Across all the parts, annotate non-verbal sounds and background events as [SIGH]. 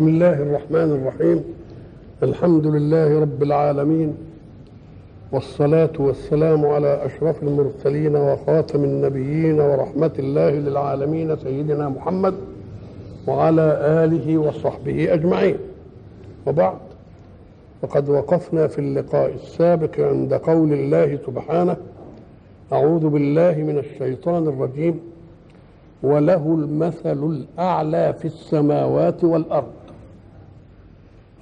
بسم الله الرحمن الرحيم. الحمد لله رب العالمين. والصلاة والسلام على أشرف المرسلين وخاتم النبيين ورحمة الله للعالمين سيدنا محمد وعلى آله وصحبه أجمعين. وبعد فقد وقفنا في اللقاء السابق عند قول الله سبحانه أعوذ بالله من الشيطان الرجيم. وله المثل الأعلى في السماوات والأرض.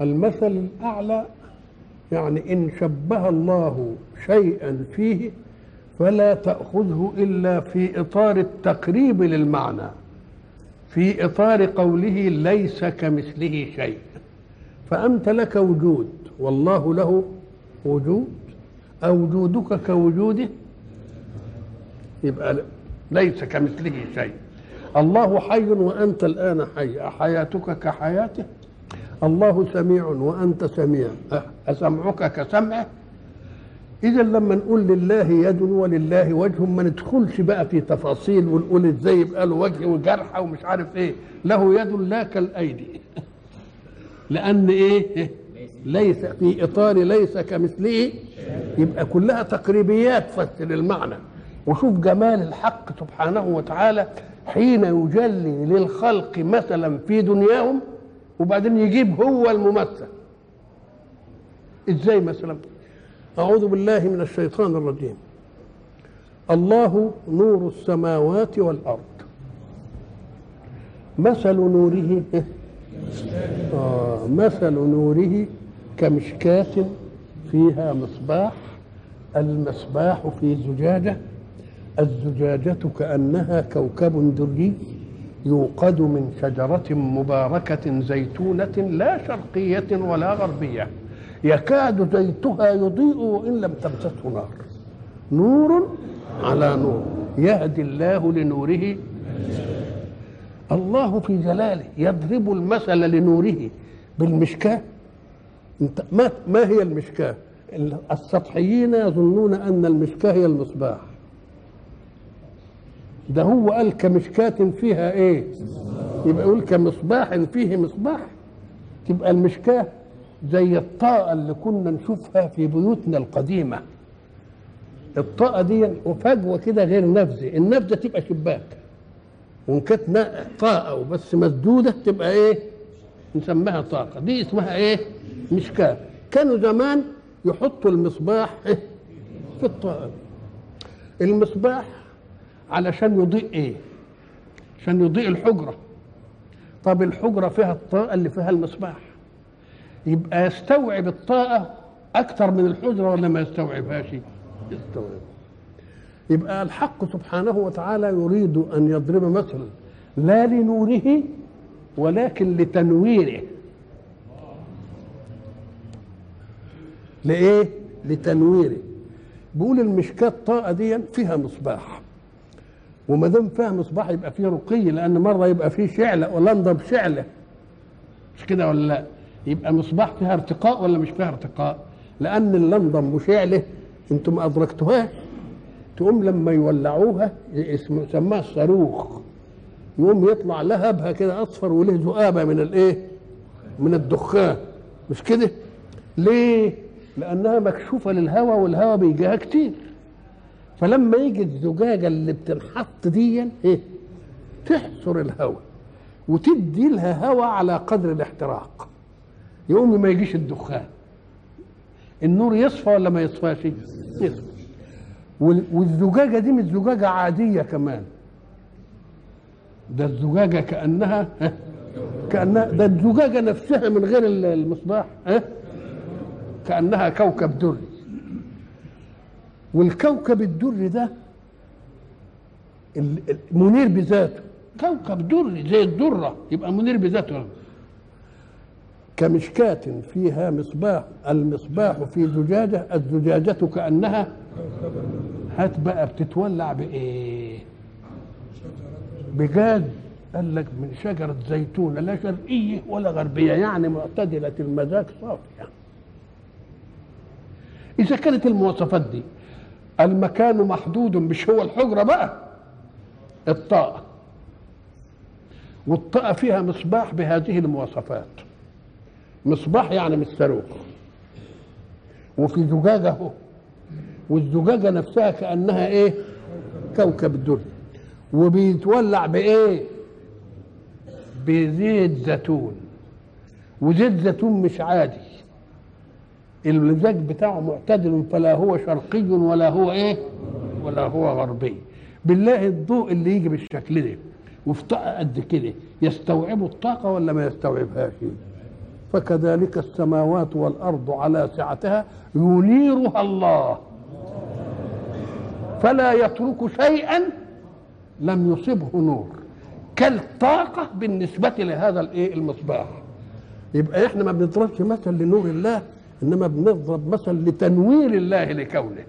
المثل الأعلى يعني إن شبه الله شيئا فيه فلا تأخذه إلا في إطار التقريب للمعنى في إطار قوله ليس كمثله شيء. فأنت لك وجود والله له وجود أوجودك كوجوده؟ يبقى ليس كمثله شيء. الله حي وأنت الآن حي أحياتك كحياته؟ الله سميع وأنت سميع. أسمعك كسمعه إذا لما نقول لله يد ولله وجه ما ندخلش بقى في تفاصيل ونقول إزاي يبقى له وجه وجرحة ومش عارف إيه. له يد لا كالأيدي. [LAUGHS] لأن إيه؟ ليس في إطار ليس كمثله. يبقى كلها تقريبيات فسر المعنى. وشوف جمال الحق سبحانه وتعالى حين يجلي للخلق مثلا في دنياهم وبعدين يجيب هو الممثل. إزاي مثلا؟ أعوذ بالله من الشيطان الرجيم. الله نور السماوات والأرض. مثل نوره آه مثل نوره كمشكاة فيها مصباح المصباح في زجاجة الزجاجة كأنها كوكب دري. يوقد من شجرة مباركة زيتونة لا شرقية ولا غربية. يكاد زيتها يضيء وإن لم تمسسه نار. نور على نور. يهدي الله لنوره. الله في جلاله يضرب المثل لنوره. بالمشكاة؟ انت ما ما هي المشكاة؟ السطحيين يظنون أن المشكاة هي المصباح. ده هو قال كمشكاة فيها إيه؟ يبقى يقول كمصباح فيه مصباح تبقى المشكاة زي الطاقة اللي كنا نشوفها في بيوتنا القديمة الطاقة دي وفجوة كده غير نفذة النفذة تبقى شباك وإن كانت طاقة وبس مسدودة تبقى إيه؟ نسميها طاقة دي اسمها إيه؟ مشكاة كانوا زمان يحطوا المصباح إيه؟ في الطاقة المصباح علشان يضيء إيه؟ عشان يضيء الحجرة طب الحجرة فيها الطاقة اللي فيها المصباح يبقى يستوعب الطاقة أكثر من الحجرة ولا ما يستوعبهاش؟ يستوعب يبقى الحق سبحانه وتعالى يريد أن يضرب مثلا لا لنوره ولكن لتنويره لإيه؟ لتنويره بيقول المشكاة الطاقة دي فيها مصباح وما دام فيها مصباح يبقى فيه رقي لأن مرة يبقى فيه شعلة ولنضة بشعلة مش كده ولا لا؟ يبقى مصباح فيها ارتقاء ولا مش فيها ارتقاء؟ لأن اللنضة بشعلة أنتم ما أدركتوهاش تقوم لما يولعوها يسموها الصاروخ يقوم يطلع لهبها كده أصفر وله ذؤابة من الإيه؟ من الدخان مش كده؟ ليه؟ لأنها مكشوفة للهواء والهواء بيجيها كتير فلما يجي الزجاجة اللي بتنحط دي إيه؟ تحصر الهواء وتدي لها هواء على قدر الاحتراق. يقوم ما يجيش الدخان. النور يصفى ولا ما يصفاش؟ يصفى. والزجاجة دي مش زجاجة عادية كمان. ده الزجاجة كأنها كأنها ده الزجاجة نفسها من غير المصباح ها؟ كأنها كوكب دري. والكوكب الدري ده منير بذاته. كوكب دري زي الدرة يبقى منير بذاته. كمشكاة فيها مصباح المصباح في زجاجة الزجاجة كأنها هات بقى بتتولع بإيه؟ بجاز قال لك من شجرة زيتونة لا شرقية ولا غربية يعني معتدلة المزاج صافية. إذا كانت المواصفات دي المكان محدود مش هو الحجرة بقى الطاقة. والطاقة فيها مصباح بهذه المواصفات. مصباح يعني مش صاروخ وفي زجاجة اهو والزجاجة نفسها كأنها إيه؟ كوكب الدنيا. وبيتولع بإيه؟ بزيت زيتون. وزيت زيتون مش عادي. المزاج بتاعه معتدل فلا هو شرقي ولا هو إيه؟ ولا هو غربي. بالله الضوء اللي يجي بالشكل ده وفي طاقه قد كده يستوعب الطاقة ولا ما يستوعبهاش؟ فكذلك السماوات والأرض على سعتها ينيرها الله. فلا يترك شيئا لم يصبه نور. كالطاقة بالنسبة لهذا الإيه؟ المصباح. يبقى إحنا ما بنضربش مثل لنور الله إنما بنضرب مثل لتنوير الله لكونه.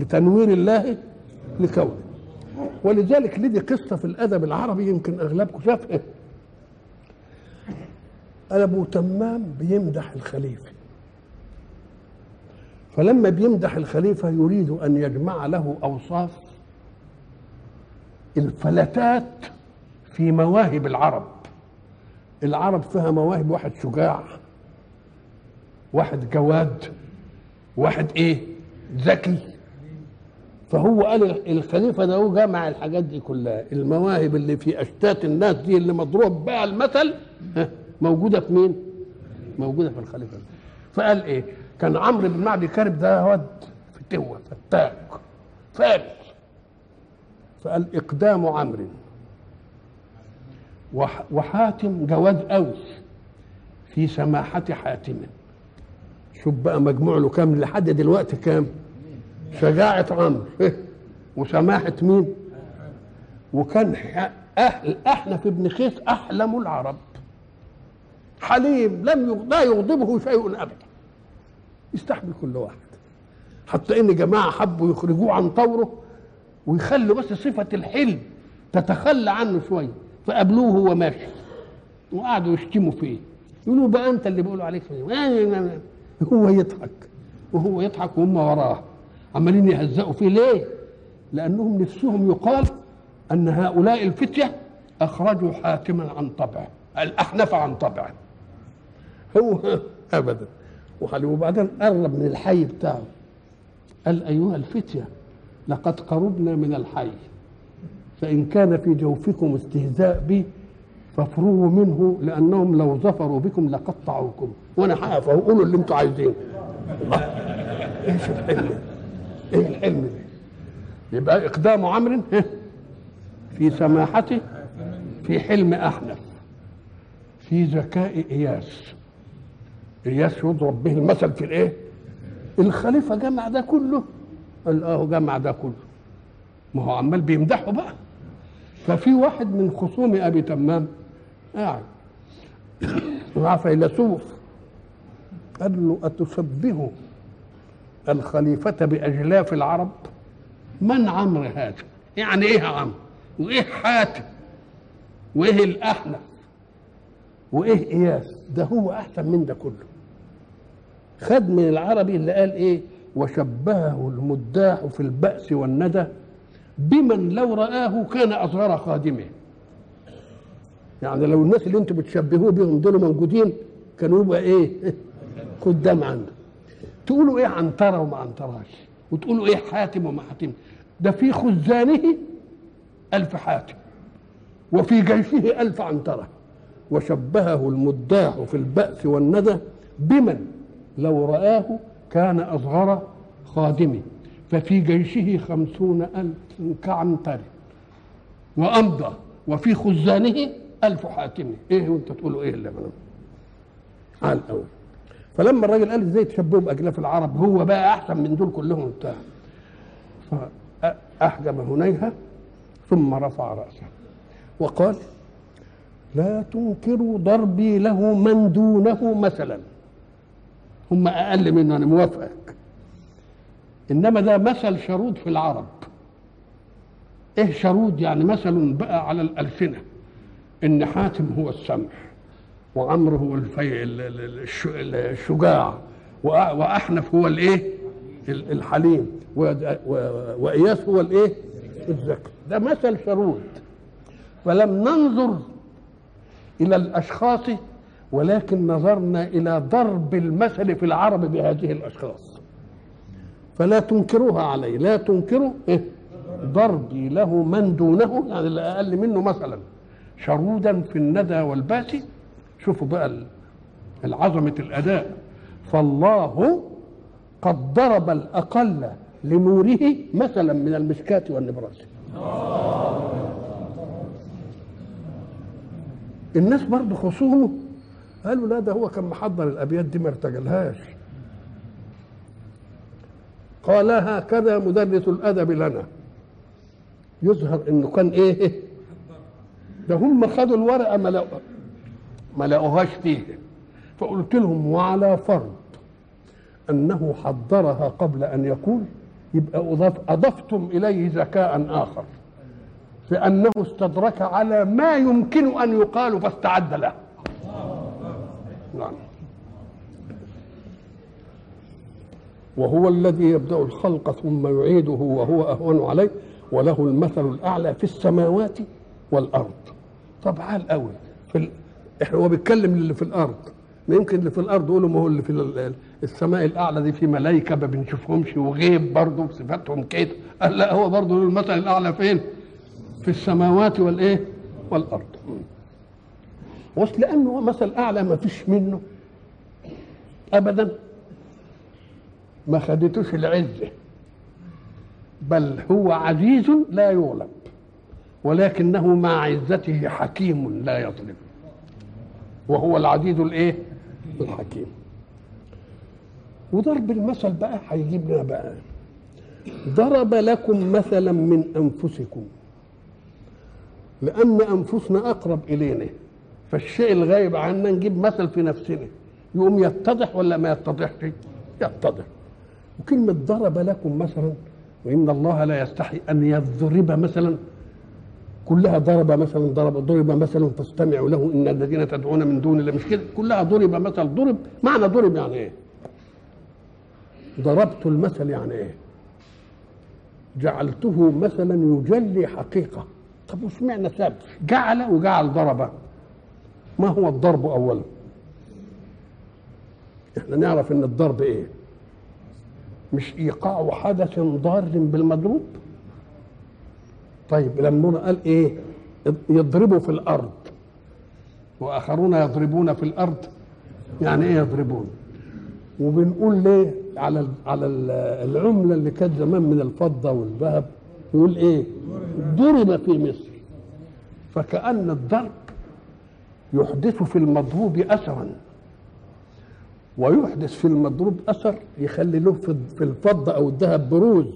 لتنوير الله لكونه. ولذلك لدي قصة في الأدب العربي يمكن أغلبكم شافها. أبو تمام بيمدح الخليفة. فلما بيمدح الخليفة يريد أن يجمع له أوصاف الفلتات في مواهب العرب. العرب فيها مواهب واحد شجاع. واحد جواد واحد إيه؟ ذكي. فهو قال الخليفة ده هو جمع الحاجات دي كلها المواهب اللي في اشتات الناس دي اللي مضروب بها المثل موجودة في مين؟ موجودة في الخليفة ده. فقال إيه؟ كان عمرو بن معدي كارب ده واد فتوه فتاك فارس فقال إقدام عمرو. وحاتم جواد أوس في سماحة حاتم شوف بقى مجموع له كام لحد دلوقتي كام؟ شجاعة عمرو. وسماحة مين؟ وكان أهل أحنف بن خيس أحلم العرب. حليم لم لا يغضبه شيء أبدا. يستحمل كل واحد. حتى إن جماعة حبوا يخرجوه عن طوره ويخلوا بس صفة الحلم تتخلى عنه شوية فقابلوه وهو ماشي. وقعدوا يشتموا فيه. يقولوا بقى أنت اللي بيقولوا عليك. هو يضحك وهو يضحك وهم وراه. عمالين يهزقوا فيه ليه؟ لأنهم نفسهم يقال أن هؤلاء الفتية أخرجوا حاتما عن طبعه الأحنف عن طبعه. هو [LAUGHS] أبدا. وبعدين قرب من الحي بتاعه. قال أيها الفتية لقد قربنا من الحي فإن كان في جوفكم استهزاء بي فافرغوا منه لأنهم لو ظفروا بكم لقطعوكم. وأنا هقف وقولوا اللي أنتم عايزينه. [LAUGHS] إيش الحلم؟ إيه الحلم؟ ده يبقى إقدام عمرو في سماحته في حلم احنف في ذكاء إياس. إياس يضرب به المثل في الإيه؟ الخليفة جمع ده كله. قال آه جمع ده كله. ما هو عمال بيمدحه بقى. ففي واحد من خصوم أبي تمام قاعد مع فيلسوف قال له اتشبه الخليفة بأجلاف العرب؟ من عمرو هذا؟ يعني إيه عمرو وإيه حاتم؟ وإيه الأحنف؟ وإيه إياس؟ ده هو أحسن من ده كله. خد من العربي اللي قال إيه؟ وشبهه المداح في البأس والندى بمن لو رآه كان أصغر خادمه. يعني لو الناس اللي أنتم بتشبهوه بهم دول موجودين كانوا يبقى إيه؟ [LAUGHS] خدام عنده تقولوا إيه عنترة وما عنتراش وتقولوا إيه حاتم وما حاتم؟ ده في خزانه ألف حاتم وفي جيشه ألف عنترة وشبهه المداح في البأس والندى بمن؟ لو رآه كان أصغر خادمه. ففي جيشه خمسون ألف كعنتر. وأمضى. وفي خزانه ألف حاتم إيه وأنت تقولوا إيه اللي منهم على الأول فلما الراجل قال إزاي تشبهوا باجلاف العرب. هو بقى أحسن من دول كلهم بتاع فأحجم هنيهه ثم رفع رأسه. وقال لا تنكروا ضربي له من دونه مثلا. هم أقل منه أنا موافقك. إنما ده مثل شرود في العرب. إيه شرود يعني؟ مثل بقى على الألسنة. إن حاتم هو السمح وعمرو هو الفي الشجاع وأحنف هو الإيه؟ الحليم وإياس هو الإيه؟ الذكي ده مثل شرود فلم ننظر إلى الأشخاص ولكن نظرنا إلى ضرب المثل في العرب بهذه الأشخاص. فلا تنكروها عليه لا تنكروا إيه؟ ضربي له من دونه يعني اللي أقل منه مثلا. شرودا في الندى والباس. شوفوا بقى العظمة الأداء. فالله قد ضرب الأقل لنوره مثلا من المشكاة والنبراس. الناس برضه خصومه. قالوا لا ده هو كان محضر الأبيات دي ما ارتجلهاش. قال هكذا مدرس الأدب لنا. يظهر إنه كان إيه؟ ده هم خدوا الورقة ما لقوا ما لقوهاش فيه فقلت لهم وعلى فرض أنه حضرها قبل أن يقول يبقى أضاف أضفتم إليه ذكاء آخر. لأنه استدرك على ما يمكن أن يقال فاستعد له. نعم. وهو الذي يبدأ الخلق ثم يعيده وهو أهون عليه وله المثل الأعلى في السماوات والأرض. طب عال قوي. في ال... هو بيتكلم اللي في الأرض. يمكن اللي في الأرض يقولوا ما هو اللي في السماء الأعلى دي في ملائكه ما بنشوفهمش وغيب برضه صفاتهم كده. قال لا هو برضه المثل الأعلى فين؟ في السماوات والإيه؟ والأرض. وصل لأنه مثل أعلى ما فيش منه. ابدا. ما خدتوش العزة. بل هو عزيز لا يغلب ولكنه مع عزته حكيم لا يظلم وهو العزيز الايه؟ الحكيم. وضرب المثل بقى هيجيب لنا بقى. ضرب لكم مثلا من أنفسكم لأن أنفسنا أقرب إلينا. فالشيء الغايب عنا نجيب مثل في نفسنا. يقوم يتضح ولا ما يتضحش؟ يتضح. وكلمة ضرب لكم مثلا وإن الله لا يستحي أن يضرب مثلا كلها ضرب مثلا ضرب ضرب مثلا فاستمعوا له إن الذين تدعون من دون الله مش كده؟ كلها ضرب مثل ضرب معنى ضرب يعني إيه؟ ضربت المثل يعني إيه؟ جعلته مثلا يجلي حقيقة. طب وش معنى ساب؟ جعل وجعل ضرب ما هو الضرب أولا إحنا نعرف إن الضرب إيه؟ مش إيقاع حدث ضار بالمضروب؟ طيب لما قال إيه؟ يضربوا في الأرض. وآخرون يضربون في الأرض. يعني إيه يضربون؟ وبنقول ليه؟ على على العملة اللي كانت زمان من الفضة والذهب. يقول إيه؟ ضرب في مصر. فكأن الضرب يحدث في المضروب اثرا. ويحدث في المضروب أثر يخلي له في الفضة أو الذهب بروز.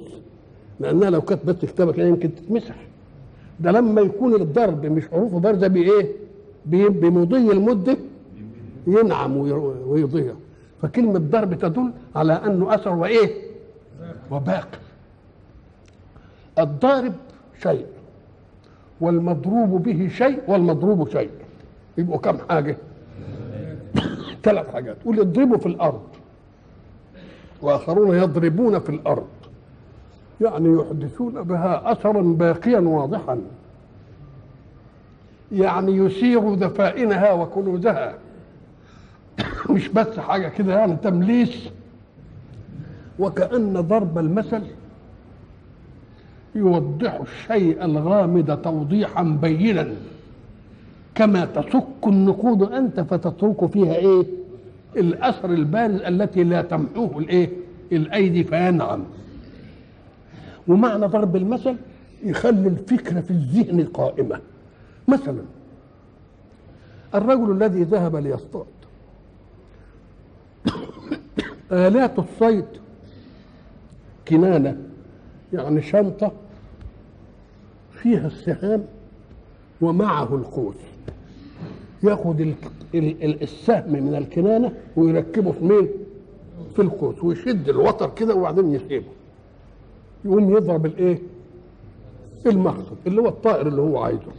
لأنها لو كانت بس كتابه كده يمكن تتمسح ده لما يكون الضرب مش حروفه بارزه بإيه؟ بمضي المدة ينعم ويضيع فكلمة ضرب تدل على أنه أثر وإيه؟ وباقي الضارب شيء والمضروب به شيء والمضروب شيء يبقوا كم حاجة؟ ثلاث حاجات قول يضربوا في الأرض وآخرون يضربون في الأرض يعني يحدثون بها اثرا باقيا واضحا. يعني يسير دفائنها وكنوزها. [COUGHS] مش بس حاجة كده يعني تمليس. وكأن ضرب المثل يوضح الشيء الغامض توضيحا بينا. كما تسك النقود أنت فتترك فيها إيه؟ الأثر البارز التي لا تمحوه الإيه؟ الأيدي. فينعم ومعنى ضرب المثل يخلي الفكرة في الذهن قائمة. مثلا الرجل الذي ذهب ليصطاد. [COUGHS] آلات الصيد كنانة يعني شنطة فيها السهام ومعه القوس. ياخد السهم من الكنانة ويركبه في مين؟ في القوس ويشد الوتر كده وبعدين يسيبه. يقوم يضرب الايه؟ المقصد اللي هو الطائر اللي هو عايزه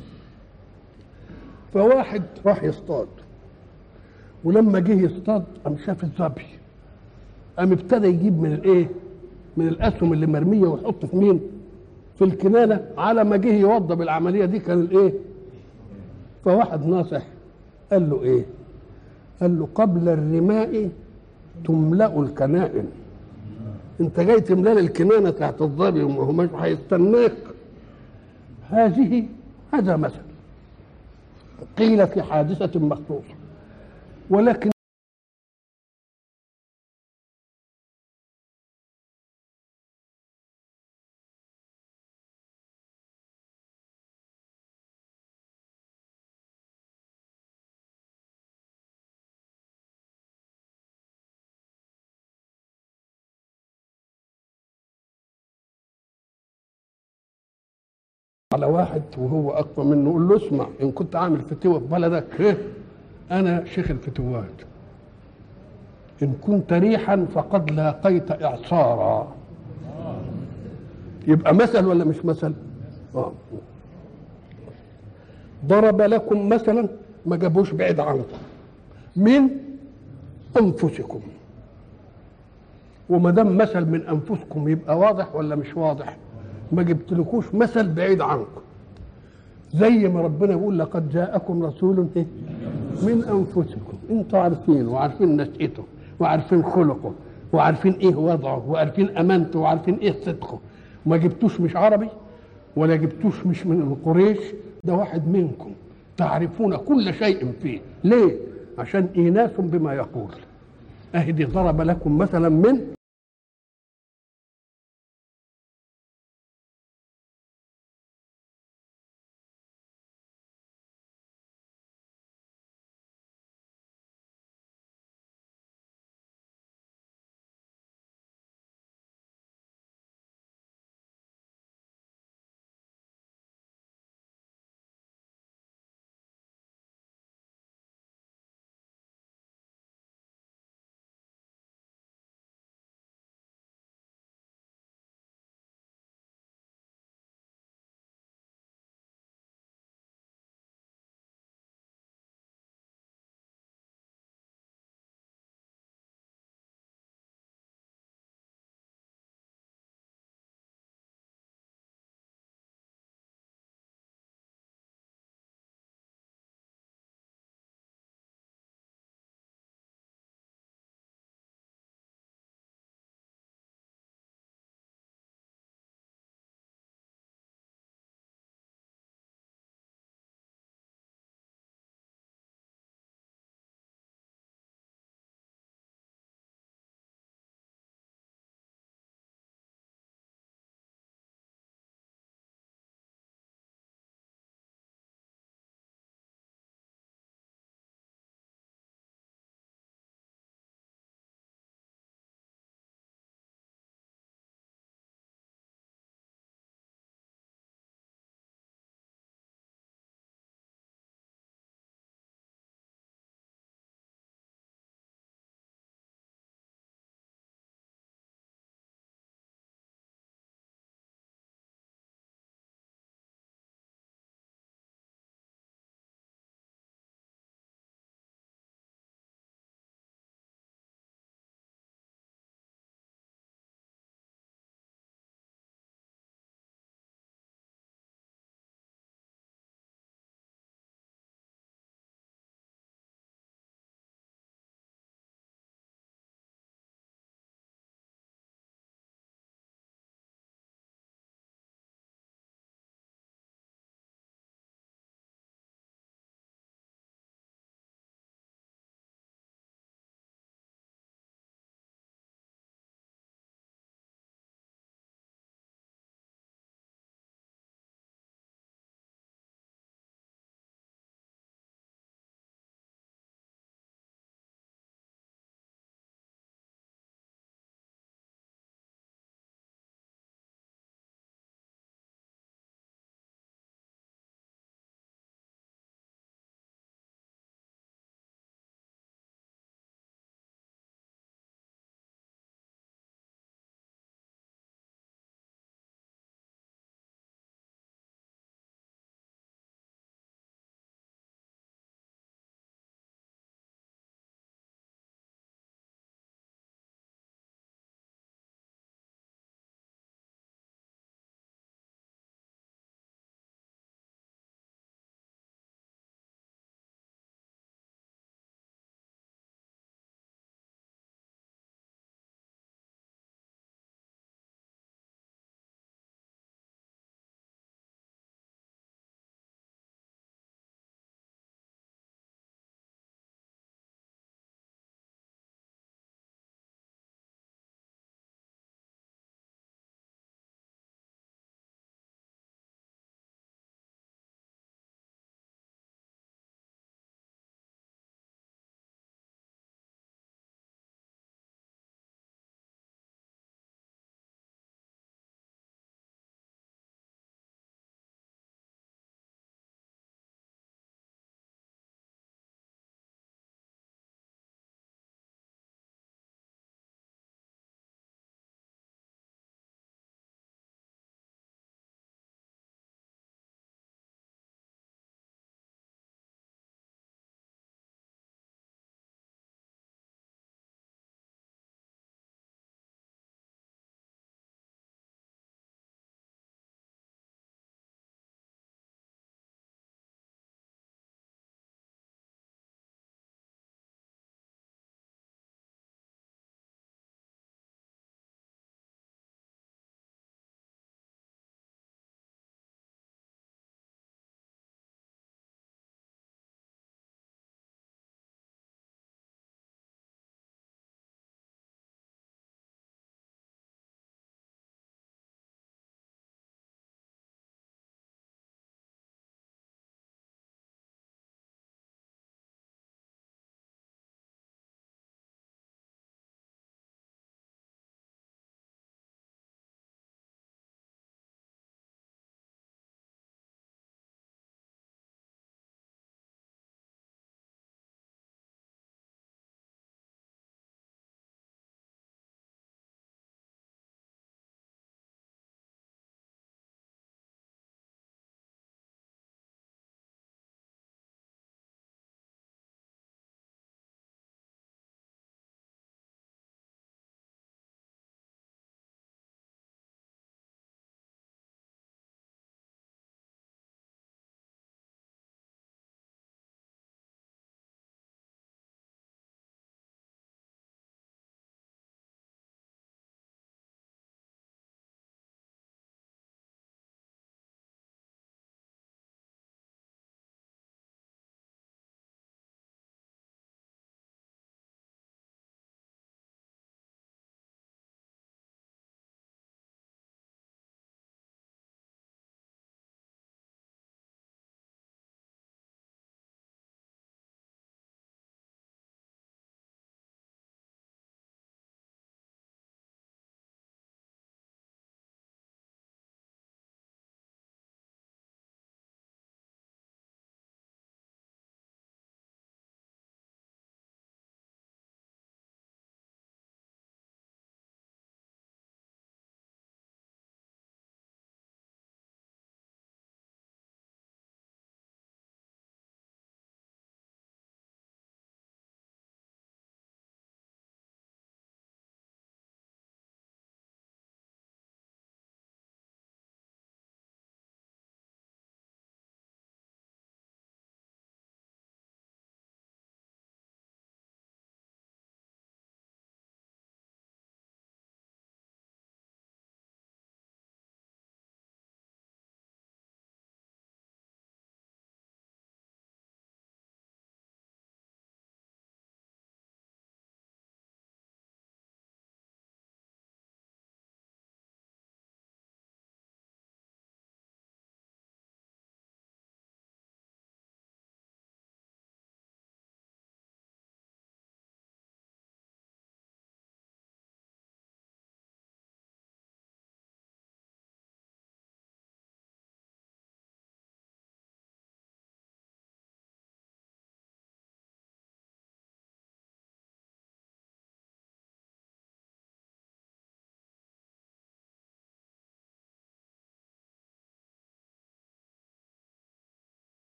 فواحد راح يصطاد ولما جه يصطاد قام شاف الظبي قام ابتدى يجيب من الايه؟ من الأسهم اللي مرمية ويحطه في مين؟ في الكنانة على ما جه يوضب العملية دي كان الايه؟ فواحد ناصح قال له إيه قال له قبل الرماء تملأ الكنائن انت جاي تملأ لي الكنانة تحت الظبي وما هيستناك. هذه هذا مثل. قيل في حادثة مخصوصة. ولكن على واحد وهو أقوى منه يقول له اسمع إن كنت عامل فتوه في بلدك؟ أنا شيخ الفتوات. إن كنت ريحا فقد لاقيت إعصارا. يبقى مثل ولا مش مثل؟ آه. ضرب لكم مثلا ما جابوش بعيد عنكم. من أنفسكم. وما دام مثل من أنفسكم يبقى واضح ولا مش واضح؟ ما جبتلكوش مثل بعيد عنكم. زي ما ربنا يقول لقد جاءكم رسول إيه؟ من أنفسكم. أنتوا عارفين وعارفين نشأته وعارفين خلقه وعارفين إيه وضعه وعارفين أمانته وعارفين إيه صدقه. ما جبتوش مش عربي ولا جبتوش مش من قريش ده واحد منكم. تعرفون كل شيء فيه. ليه؟ عشان ايناس بما يقول. أهدي ضرب لكم مثلا من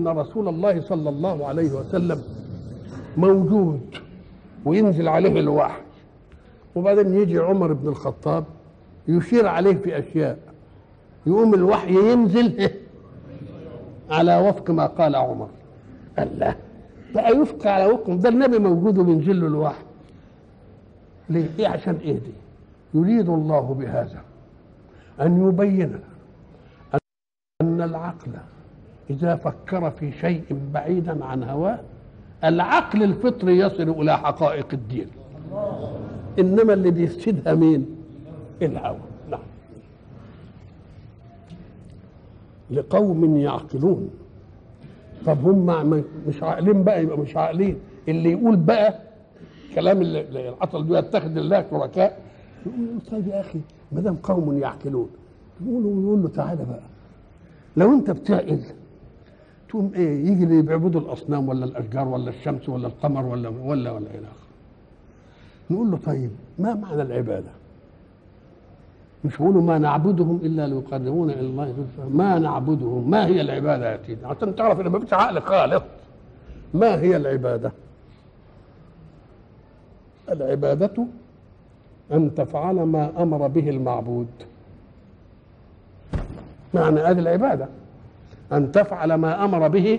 أن رسول الله صلى الله عليه وسلم موجود وينزل عليه الوحي. وبعدين يجي عمر بن الخطاب يشير عليه في أشياء. يقوم الوحي ينزل [LAUGHS] على وفق ما قال عمر. الله. بقى يفقى على وفق ده النبي موجود وبينزل له الوحي. ليه؟ إيه؟ عشان إيه دي؟ يريد الله بهذا أن يبين أن العقل إذا فكر في شيء بعيدا عن هواه العقل الفطري يصل إلى حقائق الدين. إنما اللي بيفسدها مين؟ الهوى. نعم. لقوم يعقلون. طب هم مش عاقلين بقى يبقى مش عاقلين. اللي يقول بقى كلام اللي العطل ده يتخذ الله شركاء. يقول طيب يا أخي ما دام قوم يعقلون يقول له يقول له تعالى بقى. لو أنت بتعقل تقوم إيه يجي اللي بيعبدوا الاصنام ولا الاشجار ولا الشمس ولا القمر ولا ولا ولا إلى آخره. نقول له طيب ما معنى العبادة؟ مش يقولوا ما نعبدهم إلا ليقربونا إلى الله. زلفى ما نعبدهم؟ ما هي العبادة يا سيدي؟ عشان تعرف ان ما فيش عقل خالص. ما هي العبادة؟ العبادة أن تفعل ما أمر به المعبود. معنى هذه العبادة. أن تفعل ما أمر به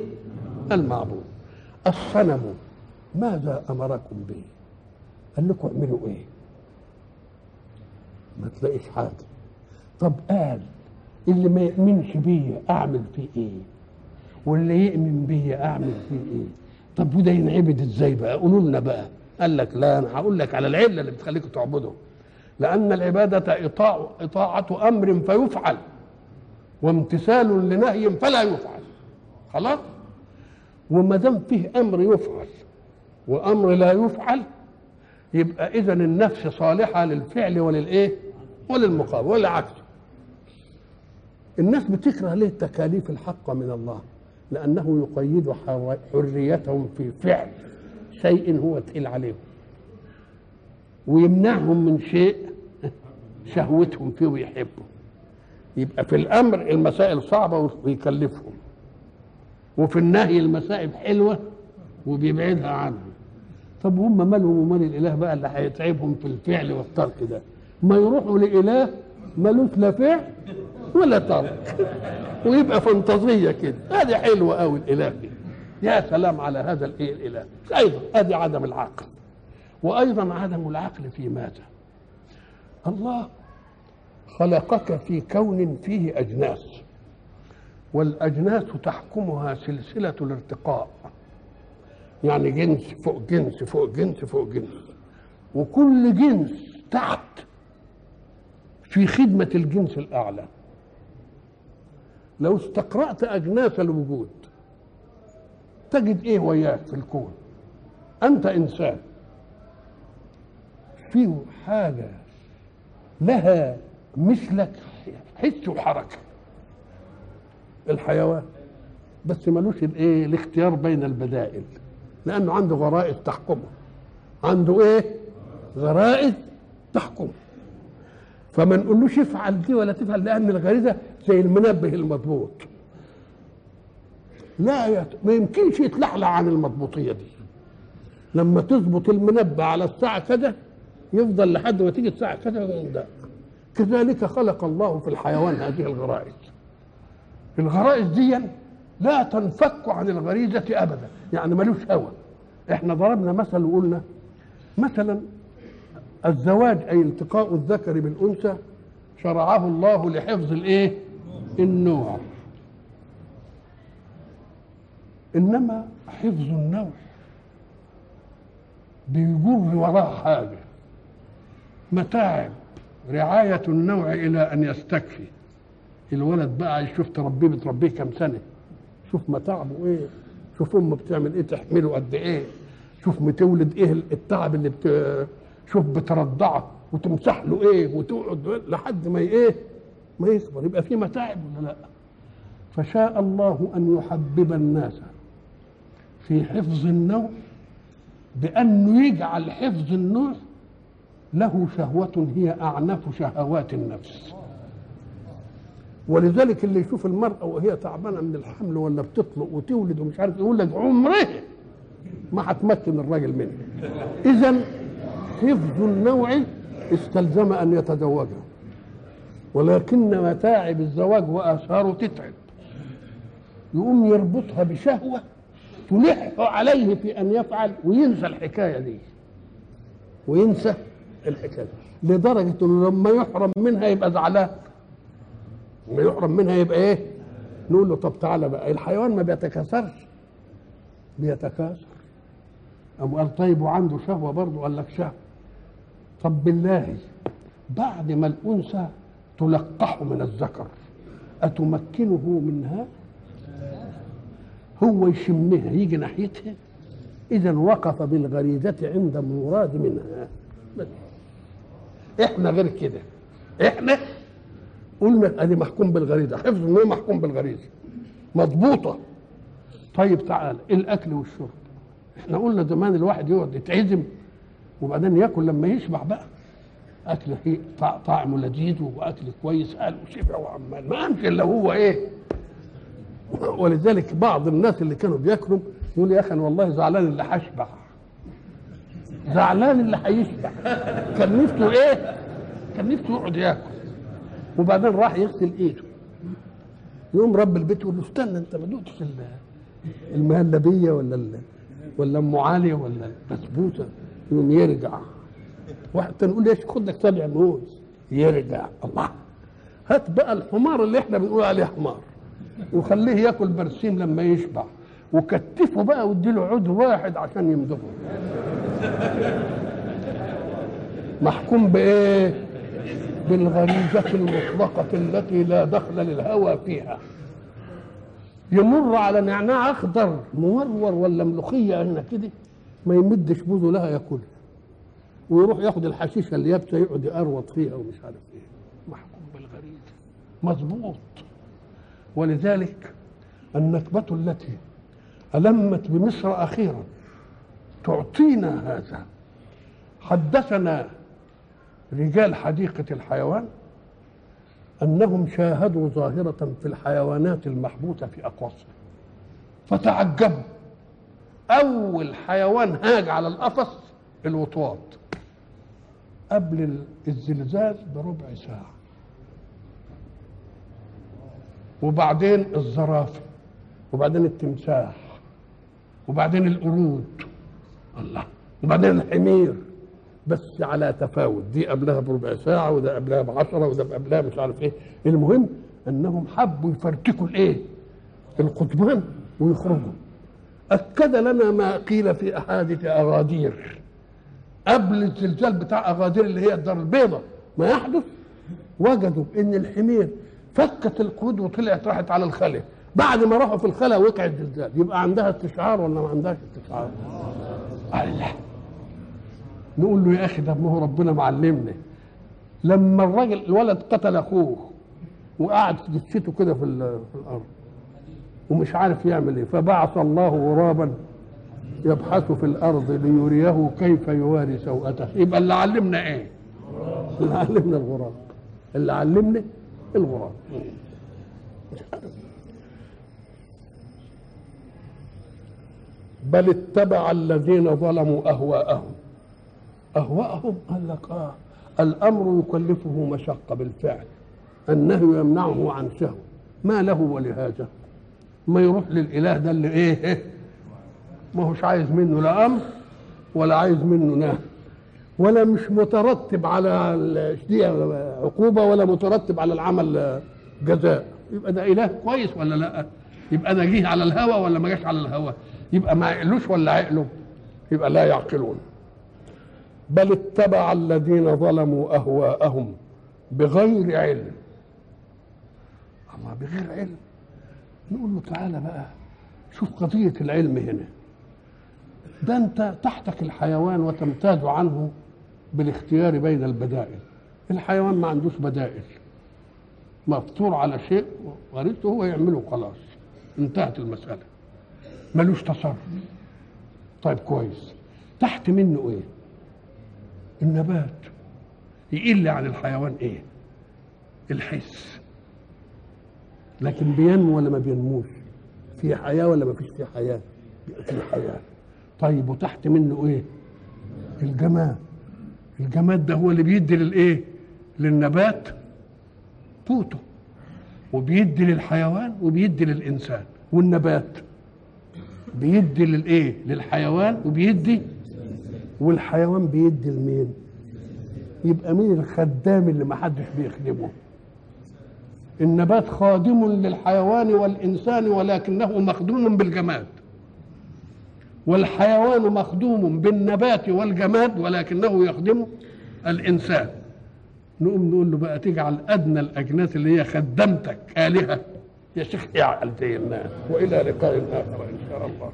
المعبود. الصنم ماذا أمركم به؟ قال لكم اعملوا إيه؟ ما تلاقيش حاجة. طب قال اللي ما يؤمنش بيا أعمل فيه إيه؟ واللي يؤمن بيا أعمل فيه إيه؟ طب وده ينعبد إزاي بقى؟ قولوا لنا بقى. قال لك لا أنا هقول لك على العلة اللي بتخليكم تعبدوا لأن العبادة إطاع إطاعة أمر فيفعل. وامتثال لنهي فلا يفعل. خلاص؟ وما دام فيه أمر يفعل وأمر لا يفعل يبقى إذا النفس صالحة للفعل وللإيه؟ وللمقابل والعكس الناس بتكره ليه التكاليف الحقه من الله؟ لأنه يقيد حريتهم في فعل شيء هو تقيل عليهم. ويمنعهم من شيء شهوتهم فيه ويحبه. يبقى في الأمر المسائل صعبة ويكلفهم وفي النهي المسائل حلوة وبيبعدها عنهم. طب هم مالهم ومال الإله بقى اللي هيتعبهم في الفعل والترك ده؟ ما يروحوا لإله ملوش لا فعل ولا ترك. [LAUGHS] ويبقى فانتازيه كده. هذه حلوة قوي الإله دي. يا سلام على هذا الإيه الإله. أيضا هذه عدم العقل. وأيضا عدم العقل في ماذا؟ الله خلقك في كون فيه أجناس. والأجناس تحكمها سلسلة الارتقاء. يعني جنس فوق جنس فوق جنس فوق جنس. وكل جنس تحت في خدمة الجنس الأعلى. لو استقرأت أجناس الوجود تجد إيه وياك في الكون؟ أنت إنسان. فيه حاجة لها مثلك حس وحركة الحيوان. بس ملوش الايه الاختيار بين البدائل. لأنه عنده غرائز تحكمه. عنده إيه؟ غرائز تحكمه. فما نقولوش افعل دي ولا تفعل لأن الغريزة زي المنبه المضبوط لا يت... ما يمكنش يتلحلح عن المضبوطيه دي. لما تظبط المنبه على الساعة كذا يفضل لحد ما تيجي الساعة كذا ده. كذلك خلق الله في الحيوان هذه الغرائز. الغرائز دي لا تنفك عن الغريزة أبدا يعني ملوش هوى. إحنا ضربنا مثل وقلنا مثلا الزواج أي التقاء الذكر بالأنثى شرعه الله لحفظ الإيه؟ النوع. إنما حفظ النوع بيجر وراه حاجة متاعب. رعاية النوع إلى أن يستكفي. الولد بقى يشوف تربيه بتربيه كم سنة؟ شوف متاعبه إيه؟ شوف أمه بتعمل إيه؟ تحمله قد إيه؟ شوف بتولد إيه التعب اللي بت... شوف بترضعه وتمسح له إيه؟ وتقعد لحد ما إيه؟ ما يكبر يبقى في متاعب ولا لأ؟ فشاء الله أن يحبب الناس في حفظ النوع بأنه يجعل حفظ النوع له شهوة هي أعنف شهوات النفس. ولذلك اللي يشوف المرأة وهي تعبانة من الحمل ولا بتطلق وتولد ومش عارف يقول لك عمره ما هتمكن الراجل منه إذا حفظ النوع استلزم أن يتزوجها. ولكن متاعب الزواج وآثاره تتعب. يقوم يربطها بشهوة تلح عليه في أن يفعل وينسى الحكاية دي. وينسى الحكاية لدرجة أنه لما يحرم منها يبقى زعلان. لما يحرم منها يبقى إيه؟ نقول له طب تعالى بقى. الحيوان ما بيتكاثرش. بيتكاثر. أم قال طيب وعنده شهوة برضه؟ قال لك شهوة. طب بالله بعد ما الأنثى تلقح من الذكر أتمكنه منها؟ هو يشمها يجي ناحيتها. إذا وقف بالغريزة عند مراد منها. بس. إحنا غير كده. إحنا قلنا أدي محكوم بالغريزة. حفظ إنه محكوم بالغريزة. مضبوطة. طيب تعال الأكل والشرب؟ إحنا قلنا زمان الواحد يقعد يتعزم وبعدين ياكل لما يشبع بقى. أكل طعمه لذيذ وأكل كويس. قال وشبع وعمال. ما قامش إلا هو إيه؟ ولذلك بعض الناس اللي كانوا بياكلوا يقول يا أخي أنا والله زعلان اللي هشبع. زعلان اللي هيشبع. كان نفسه إيه؟ كان نفسه يقعد ياكل. وبعدين راح يغسل إيده. يقوم رب البيت يقول له استنى أنت ما دقتش المهلبيه ولا ال... ولا أم علي ولا البسبوسة؟ يقوم يرجع. واحد تاني يقول ليش خد لك سبع موز. يرجع. الله. هات بقى الحمار اللي إحنا بنقول عليه حمار. وخليه ياكل برسيم لما يشبع. وكتفه بقى واديله عود واحد عشان يمضغه. محكوم بإيه؟ بالغريزة المطلقة التي لا دخل للهوى فيها. يمر على نعناع أخضر مورور ولا ملوخية هنا كده ما يمدش بوزه لها ياكلها ويروح ياخد الحشيشه اللي يابسه يقعد يقروط فيها ومش عارف إيه. محكوم بالغريزة. مظبوط. ولذلك النكبة التي ألمت بمصر أخيرا تعطينا هذا. حدثنا رجال حديقة الحيوان أنهم شاهدوا ظاهرة في الحيوانات المحبوسة في أقواصها فتعجبوا أول حيوان هاج على القفص الوطواط. قبل الزلزال بربع ساعة. وبعدين الزرافة. وبعدين التمساح. وبعدين القرود. الله. وبعدين الحمير بس على تفاوت. دي قبلها بربع ساعة وده قبلها بعشرة وده قبلها مش عارف إيه. المهم إنهم حبوا يفرتكوا الإيه؟ القضبان ويخرجوا. أكد لنا ما قيل في أحاديث أغادير. قبل الزلزال بتاع أغادير اللي هي الدار البيضاء ما يحدث وجدوا إن الحمير فكت القيود وطلعت راحت على الخلا بعد ما راحوا في الخلا وقع الزلزال. يبقى عندها استشعار ولا ما عندهاش استشعار؟ الله. نقول له يا أخي ده ما هو ربنا معلمنا لما الراجل الولد قتل أخوه وقعد جثته كده في الأرض ومش عارف يعمل إيه فبعث الله غرابا يبحث في الأرض ليريه كيف يواري سوءته. يبقى اللي علمنا إيه؟ اللي علمنا الغراب. اللي علمنا الغراب. بل اتبع الذين ظلموا أهواءهم. أهواءهم قال لك آه الأمر يكلفه مشقة بالفعل. النهي يمنعه عن شهوة. ما له ولهذا؟ ما يروح للإله ده اللي إيه ما هوش عايز منه لا أمر ولا عايز منه نهي. ولا مش مترتب على دي عقوبة ولا مترتب على العمل جزاء. يبقى ده إله كويس ولا لأ؟ يبقى ده جه على الهوى ولا ما جاش على الهوى؟ يبقى ما عقلوش ولا عقله يبقى لا يعقلون. بل اتبع الذين ظلموا أهواءهم بغير علم. الله بغير علم. نقول له تعالى بقى شوف قضية العلم هنا. ده انت تحتك الحيوان وتمتاز عنه بالاختيار بين البدائل. الحيوان ما عندوش بدائل. مفطور على شيء غريزته هو يعمله خلاص. انتهت المسألة. ملوش تصرف. طيب كويس. تحت منه إيه؟ النبات. يقل عن الحيوان إيه؟ الحس. لكن بينمو ولا ما بينموش؟ في حياة ولا ما فيش في حياة؟ في حياة. طيب وتحت منه إيه؟ الجماد. الجماد ده هو اللي بيدي للايه للنبات قوته وبيدي للحيوان وبيدي للإنسان. والنبات. بيدي للايه؟ للحيوان وبيدي والحيوان بيدي لمين؟ يبقى مين الخدام اللي ما حدش بيخدمه؟ النبات خادم للحيوان والإنسان ولكنه مخدوم بالجماد. والحيوان مخدوم بالنبات والجماد ولكنه يخدم الإنسان. نقوم نقول له بقى تجعل أدنى الأجناس اللي هي خدمتك آلهة. يا شيخ اعقل زي الناس وإلى لقاء آخر إن شاء الله.